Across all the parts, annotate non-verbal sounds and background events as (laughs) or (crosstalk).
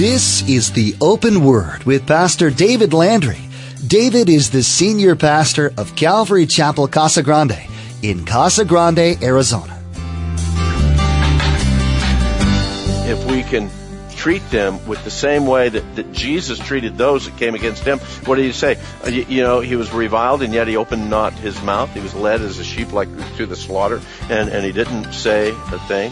This is the Open Word with Pastor David Landry. David is the senior pastor of Calvary Chapel Casa Grande in Casa Grande, Arizona. If we can treat them with the same way that, that Jesus treated those that came against him, what did he say? Uh, you, you know, he was reviled and yet he opened not his mouth. He was led as a sheep like to the slaughter and, and he didn't say a thing.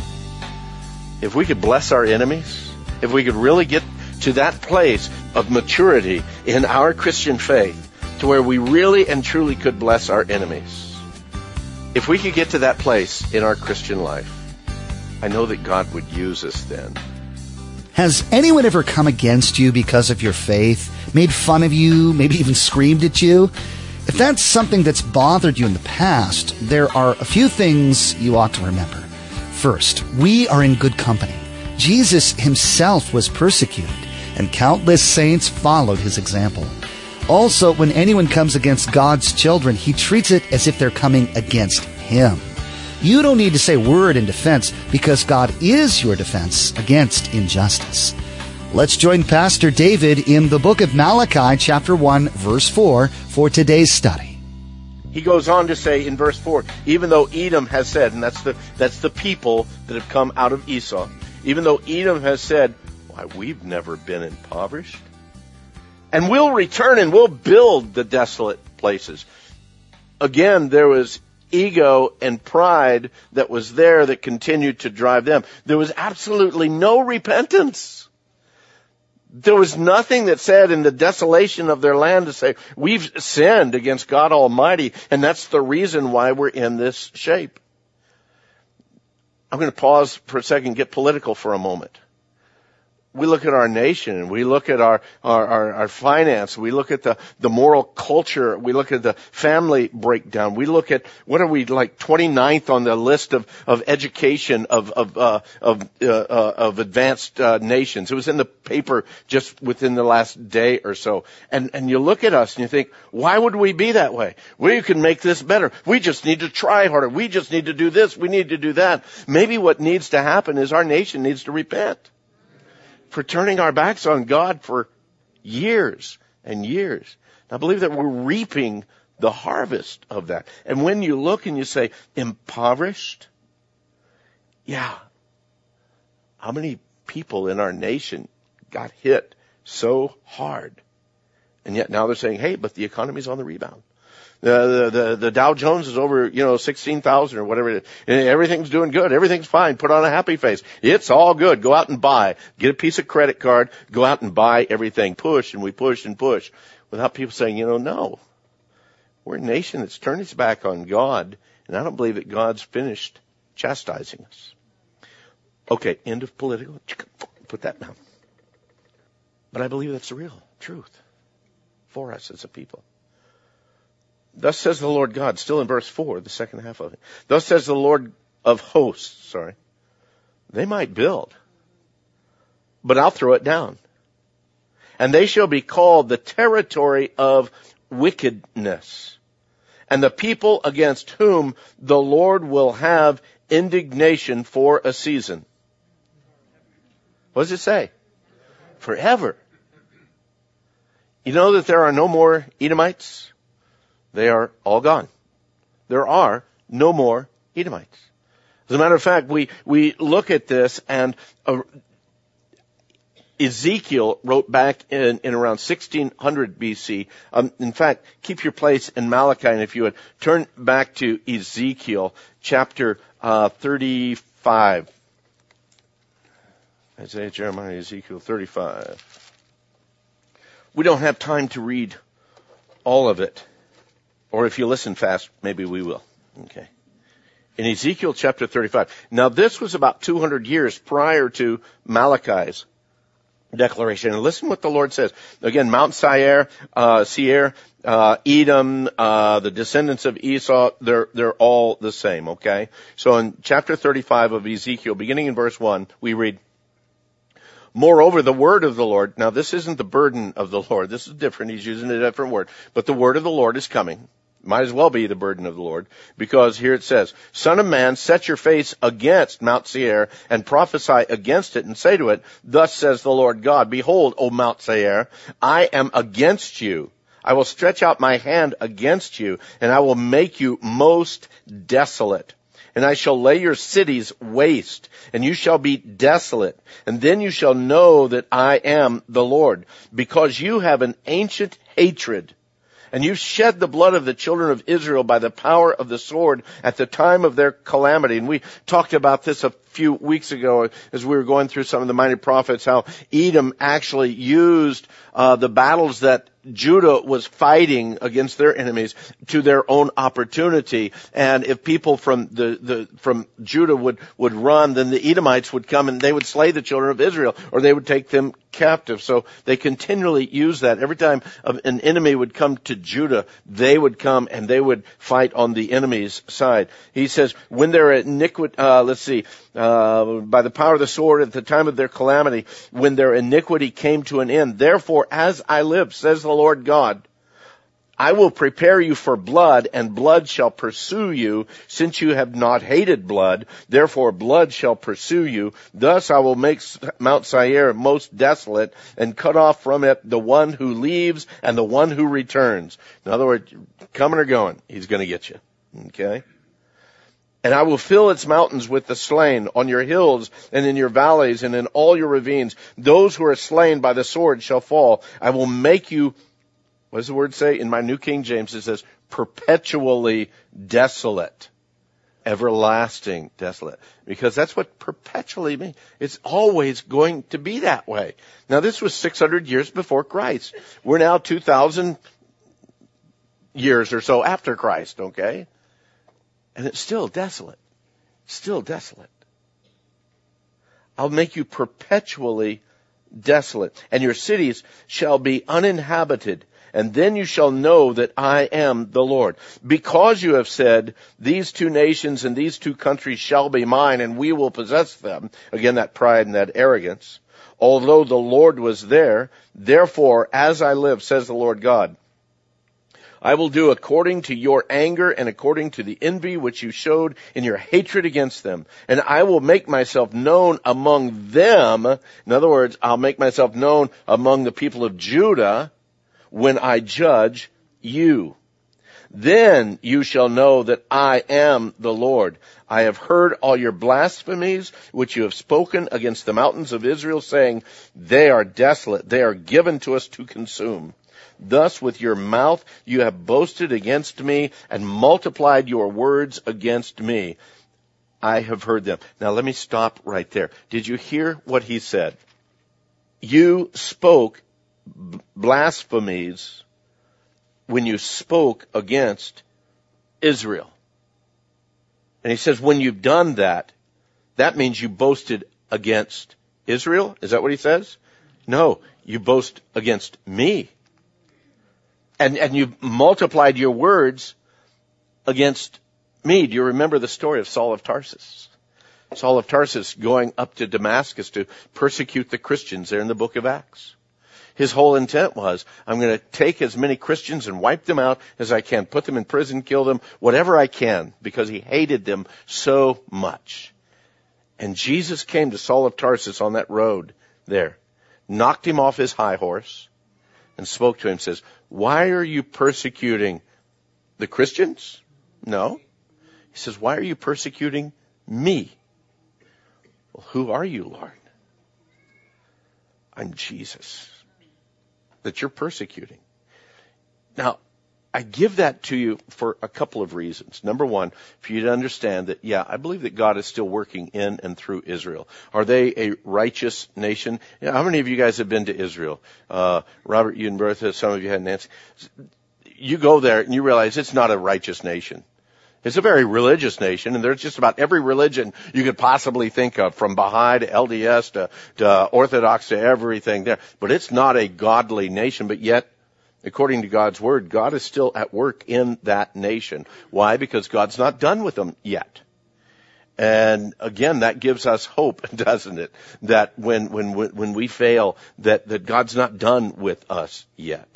If we could bless our enemies, if we could really get to that place of maturity in our Christian faith to where we really and truly could bless our enemies. If we could get to that place in our Christian life, I know that God would use us then. Has anyone ever come against you because of your faith, made fun of you, maybe even screamed at you? If that's something that's bothered you in the past, there are a few things you ought to remember. First, we are in good company. Jesus himself was persecuted and countless saints followed his example. Also, when anyone comes against God's children, he treats it as if they're coming against him. You don't need to say word in defense because God is your defense against injustice. Let's join Pastor David in the book of Malachi, chapter 1, verse 4, for today's study. He goes on to say in verse 4, even though Edom has said, and that's the, that's the people that have come out of Esau, even though Edom has said, why, we've never been impoverished. And we'll return and we'll build the desolate places. Again, there was ego and pride that was there that continued to drive them. There was absolutely no repentance. There was nothing that said in the desolation of their land to say, we've sinned against God Almighty, and that's the reason why we're in this shape. I'm going to pause for a second, get political for a moment we look at our nation, and we look at our, our, our, our, finance, we look at the, the moral culture, we look at the family breakdown, we look at, what are we, like 29th on the list of, of education of, of, uh, of, uh, uh, of advanced, uh, nations. It was in the paper just within the last day or so. And, and you look at us and you think, why would we be that way? We can make this better. We just need to try harder. We just need to do this. We need to do that. Maybe what needs to happen is our nation needs to repent for turning our backs on God for years and years. I believe that we're reaping the harvest of that. And when you look and you say, impoverished, yeah, how many people in our nation got hit so hard? And yet now they're saying, hey, but the economy's on the rebound. The, the, the Dow Jones is over, you know, 16,000 or whatever it is. Everything's doing good. Everything's fine. Put on a happy face. It's all good. Go out and buy. Get a piece of credit card. Go out and buy everything. Push and we push and push without people saying, you know, no. We're a nation that's turned its back on God and I don't believe that God's finished chastising us. Okay, end of political. Put that down. But I believe that's the real truth for us as a people. Thus says the Lord God, still in verse 4, the second half of it. Thus says the Lord of hosts, sorry. They might build, but I'll throw it down. And they shall be called the territory of wickedness and the people against whom the Lord will have indignation for a season. What does it say? Forever. You know that there are no more Edomites? They are all gone. There are no more Edomites. As a matter of fact, we, we look at this and uh, Ezekiel wrote back in, in around 1600 BC. Um, in fact, keep your place in Malachi, and if you would turn back to Ezekiel chapter uh, 35. Isaiah, Jeremiah, Ezekiel 35. We don't have time to read all of it. Or if you listen fast, maybe we will. Okay. In Ezekiel chapter 35. Now this was about 200 years prior to Malachi's declaration. And listen what the Lord says. Again, Mount Seir, uh, Seir, uh, Edom, uh, the descendants of Esau, they're, they're all the same, okay? So in chapter 35 of Ezekiel, beginning in verse 1, we read, Moreover, the word of the Lord, now this isn't the burden of the Lord, this is different, he's using a different word, but the word of the Lord is coming Might as well be the burden of the Lord, because here it says, Son of man, set your face against Mount Seir, and prophesy against it, and say to it, Thus says the Lord God, Behold, O Mount Seir, I am against you. I will stretch out my hand against you, and I will make you most desolate and I shall lay your cities waste, and you shall be desolate. And then you shall know that I am the Lord, because you have an ancient hatred and you shed the blood of the children of Israel by the power of the sword at the time of their calamity. And we talked about this a few weeks ago as we were going through some of the minor prophets, how Edom actually used uh, the battles that Judah was fighting against their enemies to their own opportunity. And if people from the, the, from Judah would, would run, then the Edomites would come and they would slay the children of Israel or they would take them captive. So they continually use that. Every time an enemy would come to Judah, they would come and they would fight on the enemy's side. He says, when they're iniquity, uh, let's see, uh, by the power of the sword at the time of their calamity, when their iniquity came to an end. Therefore, as I live, says the Lord God, I will prepare you for blood, and blood shall pursue you, since you have not hated blood. Therefore blood shall pursue you. Thus I will make Mount Seir most desolate, and cut off from it the one who leaves and the one who returns. In other words, coming or going, he's gonna get you. Okay? And I will fill its mountains with the slain on your hills and in your valleys and in all your ravines. Those who are slain by the sword shall fall. I will make you, what does the word say? In my New King James it says, perpetually desolate. Everlasting desolate. Because that's what perpetually means. It's always going to be that way. Now this was 600 years before Christ. We're now 2000 years or so after Christ, okay? And it's still desolate. Still desolate. I'll make you perpetually desolate, and your cities shall be uninhabited, and then you shall know that I am the Lord. Because you have said, these two nations and these two countries shall be mine, and we will possess them. Again, that pride and that arrogance. Although the Lord was there, therefore, as I live, says the Lord God, I will do according to your anger and according to the envy which you showed in your hatred against them. And I will make myself known among them. In other words, I'll make myself known among the people of Judah when I judge you. Then you shall know that I am the Lord. I have heard all your blasphemies which you have spoken against the mountains of Israel saying, they are desolate. They are given to us to consume. Thus with your mouth you have boasted against me and multiplied your words against me. I have heard them. Now let me stop right there. Did you hear what he said? You spoke blasphemies when you spoke against Israel. And he says, when you've done that, that means you boasted against Israel? Is that what he says? No, you boast against me and, and you multiplied your words against me. Do you remember the story of Saul of Tarsus? Saul of Tarsus going up to Damascus to persecute the Christians there in the book of Acts. His whole intent was, I'm going to take as many Christians and wipe them out as I can, put them in prison, kill them, whatever I can, because he hated them so much. And Jesus came to Saul of Tarsus on that road there, knocked him off his high horse, and spoke to him, says, why are you persecuting the Christians? No. He says, why are you persecuting me? Well, who are you, Lord? I'm Jesus that you're persecuting. Now, I give that to you for a couple of reasons. Number one, for you to understand that, yeah, I believe that God is still working in and through Israel. Are they a righteous nation? Know, how many of you guys have been to Israel? Uh, Robert, you and Bertha, some of you had Nancy. You go there and you realize it's not a righteous nation. It's a very religious nation, and there's just about every religion you could possibly think of, from Baha'i to LDS to, to Orthodox to everything there. But it's not a godly nation, but yet according to God's word, God is still at work in that nation. Why? Because God's not done with them yet. And again, that gives us hope, (laughs) doesn't it? That when, when, when we fail, that, that God's not done with us yet.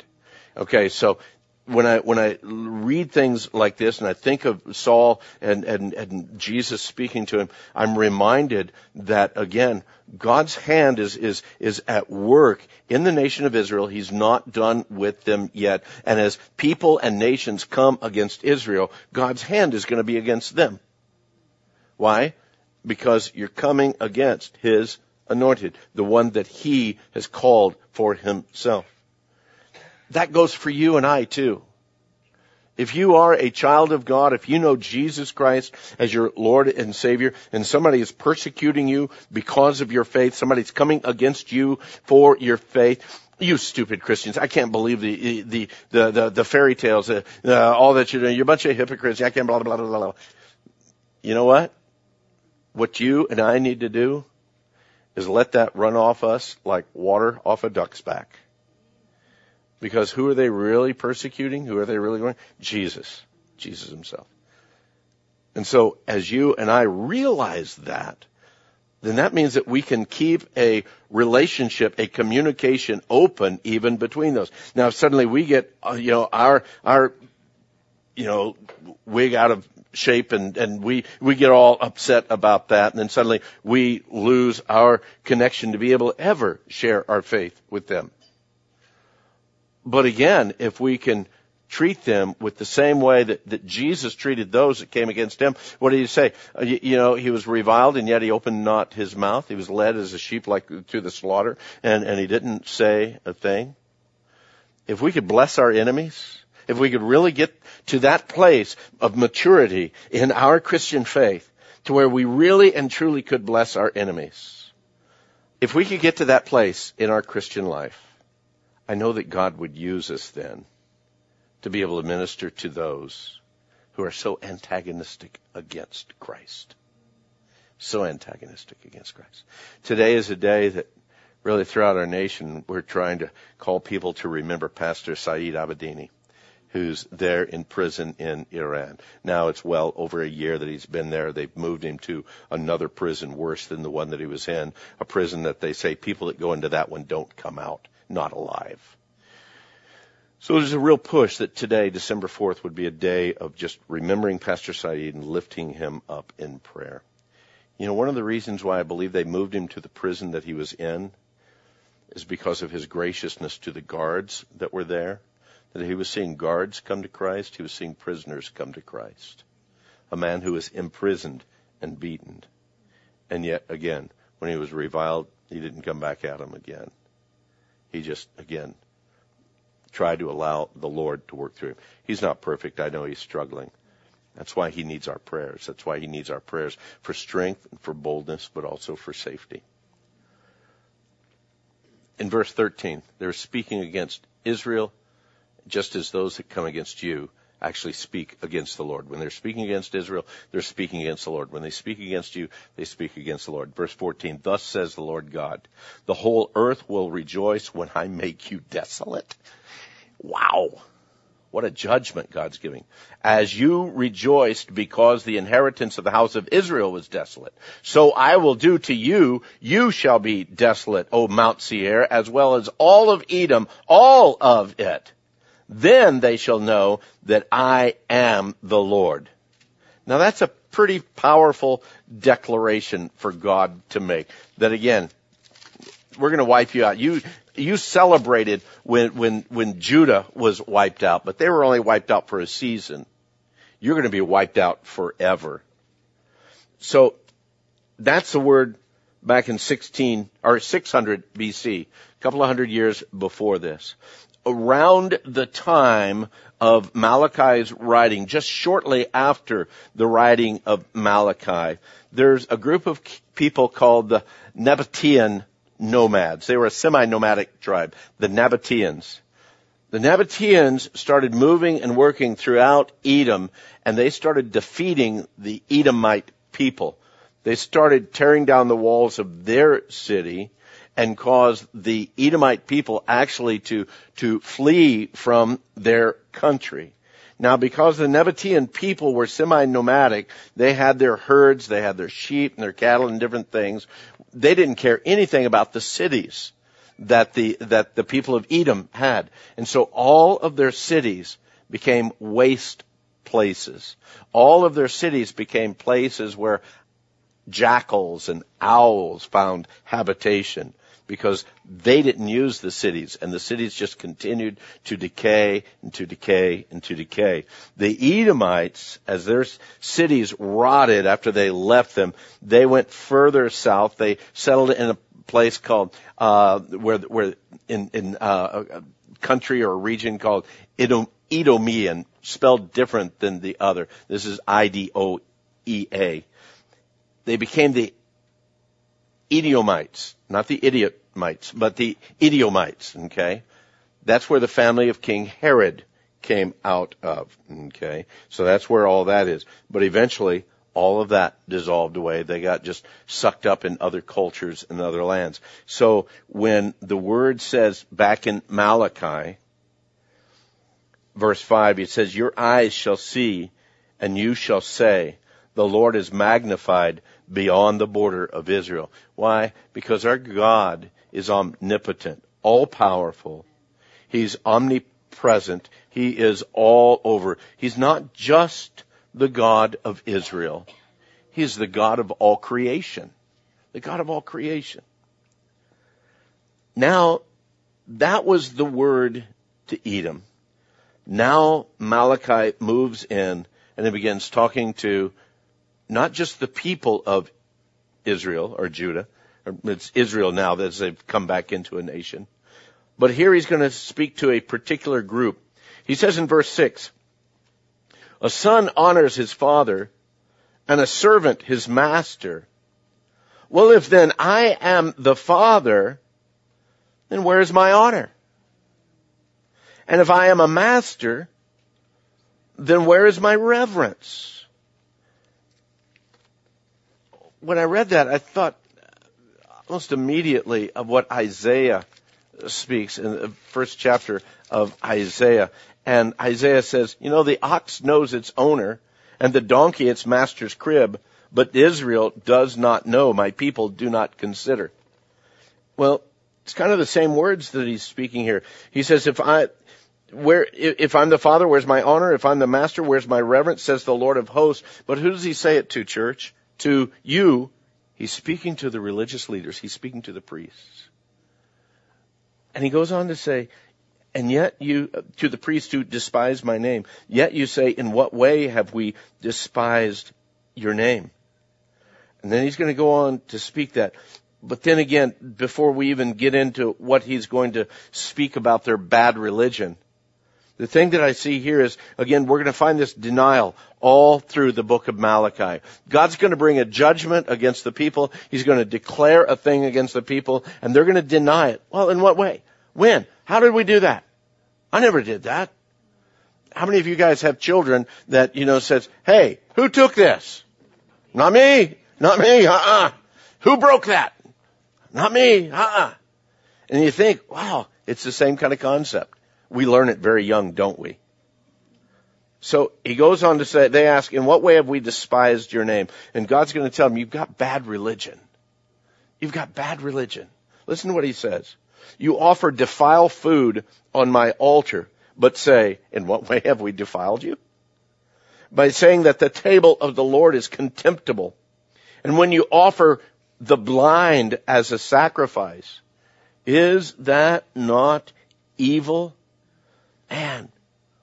Okay, so when I when I read things like this and I think of Saul and, and, and Jesus speaking to him, I'm reminded that again, God's hand is, is, is at work in the nation of Israel. He's not done with them yet. And as people and nations come against Israel, God's hand is going to be against them. Why? Because you're coming against His anointed, the one that He has called for Himself. That goes for you and I too. If you are a child of God, if you know Jesus Christ as your Lord and Savior, and somebody is persecuting you because of your faith, somebody's coming against you for your faith, you stupid Christians! I can't believe the the the the, the fairy tales, uh, uh, all that you're doing. You're a bunch of hypocrites. I can't blah blah blah blah blah. You know what? What you and I need to do is let that run off us like water off a duck's back. Because who are they really persecuting? Who are they really going? Jesus. Jesus himself. And so as you and I realize that, then that means that we can keep a relationship, a communication open even between those. Now suddenly we get, uh, you know, our, our, you know, wig out of shape and, and we, we get all upset about that and then suddenly we lose our connection to be able to ever share our faith with them. But again, if we can treat them with the same way that, that Jesus treated those that came against him. What did he say? Uh, you, you, know, he was reviled and yet he opened not his mouth. He was led as a sheep like to the slaughter and, and he didn't say a thing. If we could bless our enemies, if we could really get to that place of maturity in our Christian faith to where we really and truly could bless our enemies, if we could get to that place in our Christian life, I know that God would use us then to be able to minister to those who are so antagonistic against Christ. So antagonistic against Christ. Today is a day that really throughout our nation we're trying to call people to remember Pastor Saeed Abedini who's there in prison in Iran. Now it's well over a year that he's been there. They've moved him to another prison worse than the one that he was in, a prison that they say people that go into that one don't come out not alive. So there's a real push that today, December 4th, would be a day of just remembering Pastor Saeed and lifting him up in prayer. You know, one of the reasons why I believe they moved him to the prison that he was in is because of his graciousness to the guards that were there. That he was seeing guards come to Christ, he was seeing prisoners come to Christ. A man who was imprisoned and beaten. And yet, again, when he was reviled, he didn't come back at him again. He just, again, tried to allow the Lord to work through him. He's not perfect. I know he's struggling. That's why he needs our prayers. That's why he needs our prayers for strength and for boldness, but also for safety. In verse 13, they're speaking against Israel just as those that come against you actually speak against the Lord. When they're speaking against Israel, they're speaking against the Lord. When they speak against you, they speak against the Lord. Verse 14, thus says the Lord God, the whole earth will rejoice when I make you desolate. Wow. What a judgment God's giving. As you rejoiced because the inheritance of the house of Israel was desolate, so I will do to you, you shall be desolate, O Mount Seir, as well as all of Edom, all of it. Then they shall know that I am the Lord. Now that's a pretty powerful declaration for God to make. That again, we're going to wipe you out. You, you celebrated when, when, when Judah was wiped out, but they were only wiped out for a season. You're going to be wiped out forever. So that's the word back in 16 or 600 BC, a couple of hundred years before this around the time of Malachi's writing, just shortly after the writing of Malachi, there's a group of people called the Nabatean nomads. They were a semi-nomadic tribe, the Nabateans. The Nabateans started moving and working throughout Edom, and they started defeating the Edomite people. They started tearing down the walls of their city, and caused the Edomite people actually to, to flee from their country. Now, because the Nabatean people were semi-nomadic, they had their herds, they had their sheep and their cattle and different things. They didn't care anything about the cities that the, that the people of Edom had. And so all of their cities became waste places. All of their cities became places where jackals and owls found habitation because they didn't use the cities and the cities just continued to decay and to decay and to decay. The Edomites, as their cities rotted after they left them, they went further south. They settled in a place called, uh, where, where in, in, uh, a country or a region called Edom, Edomian, spelled different than the other. This is I-D-O-E-A. They became the Edomites, not the Idiomites, but the Edomites, okay? That's where the family of King Herod came out of, okay? So that's where all that is. But eventually, all of that dissolved away. They got just sucked up in other cultures and other lands. So when the word says back in Malachi, verse 5, it says, Your eyes shall see, and you shall say, The Lord is magnified beyond the border of Israel. Why? Because our God is omnipotent, all powerful. He's omnipresent. He is all over. He's not just the God of Israel. He's the God of all creation. The God of all creation. Now, that was the word to Edom. Now Malachi moves in and he begins talking to not just the people of Israel or Judah, it's Israel now that they've come back into a nation, but here he's going to speak to a particular group. He says in verse 6, a son honors his father and a servant his master. Well, if then I am the father, then where is my honor? And if I am a master, then where is my reverence? When I read that, I thought almost immediately of what Isaiah speaks in the first chapter of Isaiah. And Isaiah says, you know, the ox knows its owner and the donkey its master's crib, but Israel does not know. My people do not consider. Well, it's kind of the same words that he's speaking here. He says, if I, where, if I'm the father, where's my honor? If I'm the master, where's my reverence? Says the Lord of hosts. But who does he say it to, church? To you. He's speaking to the religious leaders. He's speaking to the priests. And he goes on to say, and yet you, to the priests who despise my name, yet you say, in what way have we despised your name? And then he's going to go on to speak that. But then again, before we even get into what he's going to speak about their bad religion, the thing that I see here is, again, we're going to find this denial all through the book of Malachi. God's going to bring a judgment against the people. He's going to declare a thing against the people, and they're going to deny it. Well, in what way? When? How did we do that? I never did that. How many of you guys have children that, you know, says, hey, who took this? Not me. Not me. Uh-uh. Who broke that? Not me. Uh-uh. And you think, wow, it's the same kind of concept. We learn it very young, don't we? So he goes on to say, they ask, in what way have we despised your name? And God's going to tell them, you've got bad religion. You've got bad religion. Listen to what he says. You offer defiled food on my altar, but say, in what way have we defiled you? By saying that the table of the Lord is contemptible. And when you offer the blind as a sacrifice, is that not evil? Man,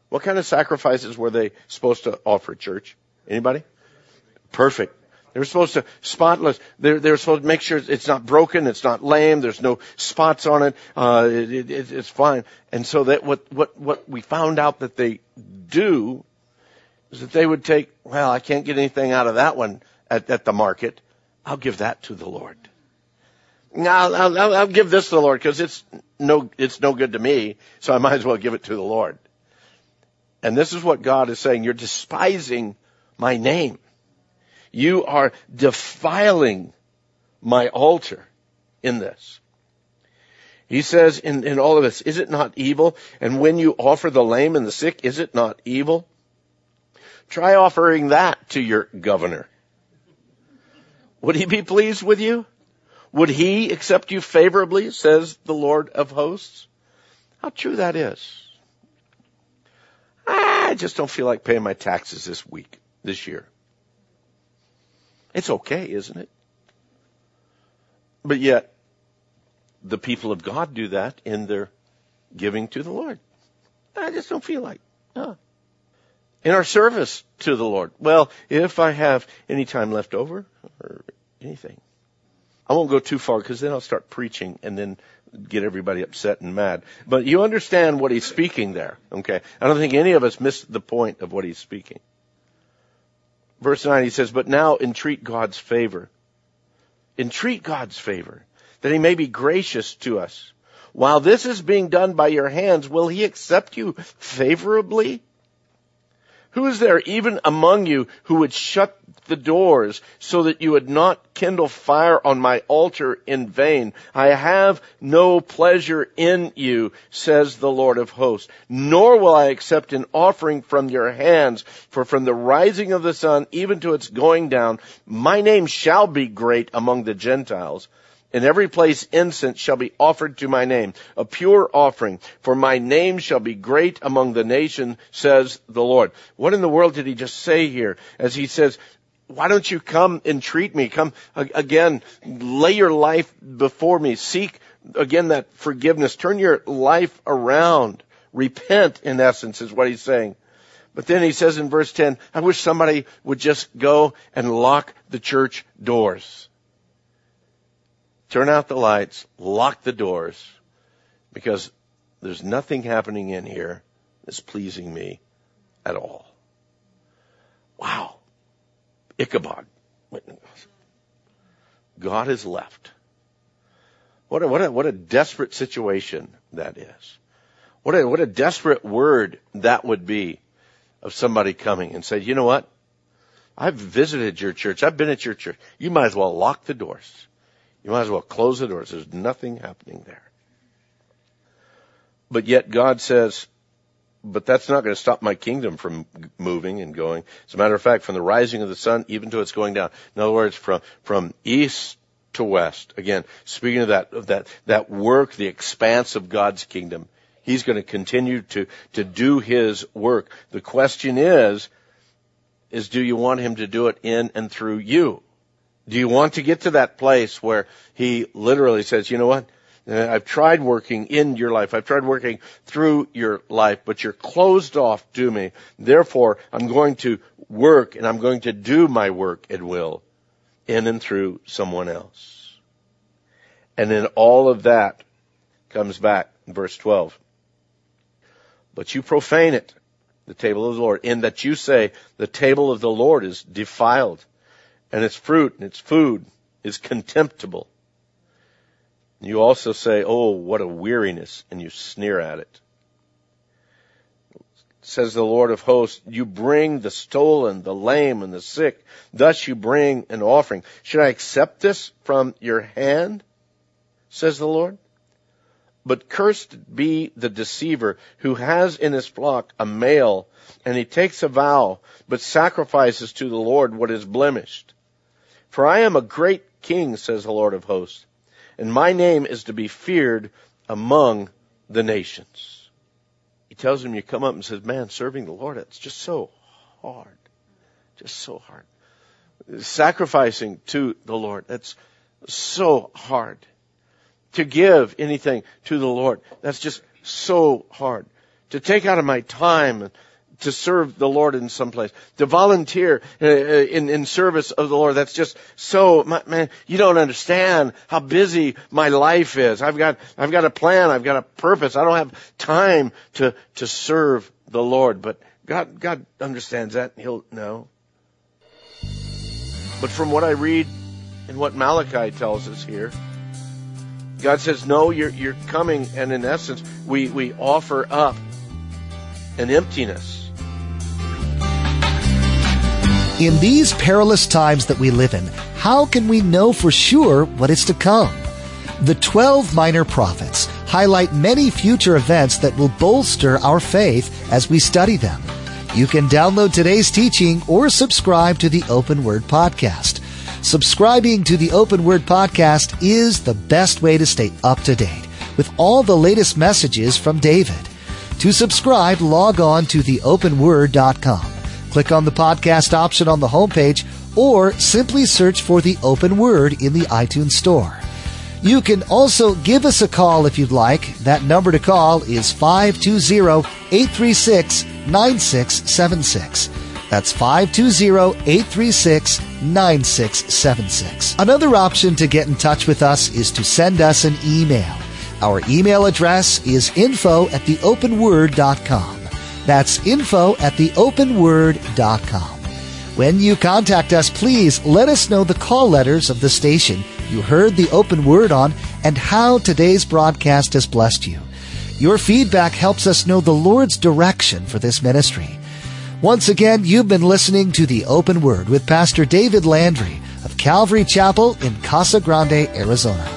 what kind of sacrifices were they supposed to offer, church? Anybody? Perfect. They were supposed to spotless. They're, they're supposed to make sure it's not broken, it's not lame, there's no spots on it. Uh, it, it it's fine. And so that what what what we found out that they do is that they would take. Well, I can't get anything out of that one at, at the market. I'll give that to the Lord. I'll, I'll, I'll give this to the Lord because it's no, it's no good to me, so I might as well give it to the Lord. And this is what God is saying. You're despising my name. You are defiling my altar in this. He says in, in all of this, is it not evil? And when you offer the lame and the sick, is it not evil? Try offering that to your governor. Would he be pleased with you? Would he accept you favorably, says the Lord of hosts? How true that is. I just don't feel like paying my taxes this week, this year. It's okay, isn't it? But yet, the people of God do that in their giving to the Lord. I just don't feel like. In our service to the Lord. Well, if I have any time left over or anything. I won't go too far because then I'll start preaching and then get everybody upset and mad. But you understand what he's speaking there, okay? I don't think any of us missed the point of what he's speaking. Verse 9, he says, But now entreat God's favor. Entreat God's favor, that he may be gracious to us. While this is being done by your hands, will he accept you favorably? Who is there even among you who would shut the doors so that you would not kindle fire on my altar in vain? I have no pleasure in you, says the Lord of hosts, nor will I accept an offering from your hands, for from the rising of the sun even to its going down, my name shall be great among the Gentiles. In every place incense shall be offered to my name, a pure offering, for my name shall be great among the nation, says the Lord. What in the world did he just say here? As he says, why don't you come and treat me? Come again, lay your life before me. Seek again that forgiveness. Turn your life around. Repent, in essence, is what he's saying. But then he says in verse 10, I wish somebody would just go and lock the church doors turn out the lights, lock the doors, because there's nothing happening in here that's pleasing me at all. Wow. Ichabod. God is left. What a, what a, what a desperate situation that is. What a, what a desperate word that would be of somebody coming and say, you know what? I've visited your church. I've been at your church. You might as well lock the doors. You might as well close the doors. There's nothing happening there. But yet God says, but that's not going to stop my kingdom from moving and going. As a matter of fact, from the rising of the sun even to its going down. In other words, from, from east to west. Again, speaking of that, of that, that work, the expanse of God's kingdom. He's going to continue to, to do His work. The question is, is do you want Him to do it in and through you? Do you want to get to that place where he literally says, you know what? Uh, I've tried working in your life. I've tried working through your life, but you're closed off to me. Therefore, I'm going to work and I'm going to do my work at will in and through someone else. And then all of that comes back in verse 12. But you profane it, the table of the Lord, in that you say the table of the Lord is defiled and its fruit and its food is contemptible. You also say, oh, what a weariness, and you sneer at it. Says the Lord of hosts, you bring the stolen, the lame, and the sick. Thus you bring an offering. Should I accept this from your hand? Says the Lord. But cursed be the deceiver who has in his flock a male, and he takes a vow, but sacrifices to the Lord what is blemished. For I am a great king, says the Lord of hosts, and my name is to be feared among the nations. He tells him, you come up and says, man, serving the Lord, it's just so hard. Just so hard. Sacrificing to the Lord, that's so hard. To give anything to the Lord, that's just so hard. To take out of my time to serve the Lord in some place, to volunteer uh, uh, in, in service of the Lord. That's just so, man, you don't understand how busy my life is. I've got, I've got a plan. I've got a purpose. I don't have time to, to serve the Lord. But God, God understands that. He'll know. But from what I read and what Malachi tells us here, God says, no, you're, you're coming and in essence, we, we offer up an emptiness in these perilous times that we live in, how can we know for sure what is to come? The 12 minor prophets highlight many future events that will bolster our faith as we study them. You can download today's teaching or subscribe to the Open Word Podcast. Subscribing to the Open Word Podcast is the best way to stay up to date with all the latest messages from David. To subscribe, log on to theopenword.com. Click on the podcast option on the homepage or simply search for the open word in the iTunes Store. You can also give us a call if you'd like. That number to call is 520-836-9676. That's 520-836-9676. Another option to get in touch with us is to send us an email. Our email address is info at theopenword.com. That's info at theopenword.com. When you contact us, please let us know the call letters of the station you heard the open word on and how today's broadcast has blessed you. Your feedback helps us know the Lord's direction for this ministry. Once again, you've been listening to the open word with Pastor David Landry of Calvary Chapel in Casa Grande, Arizona.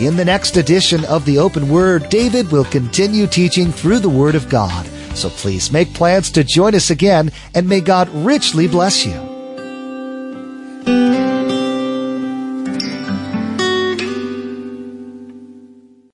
In the next edition of the open word, David will continue teaching through the word of God. So please make plans to join us again and may God richly bless you.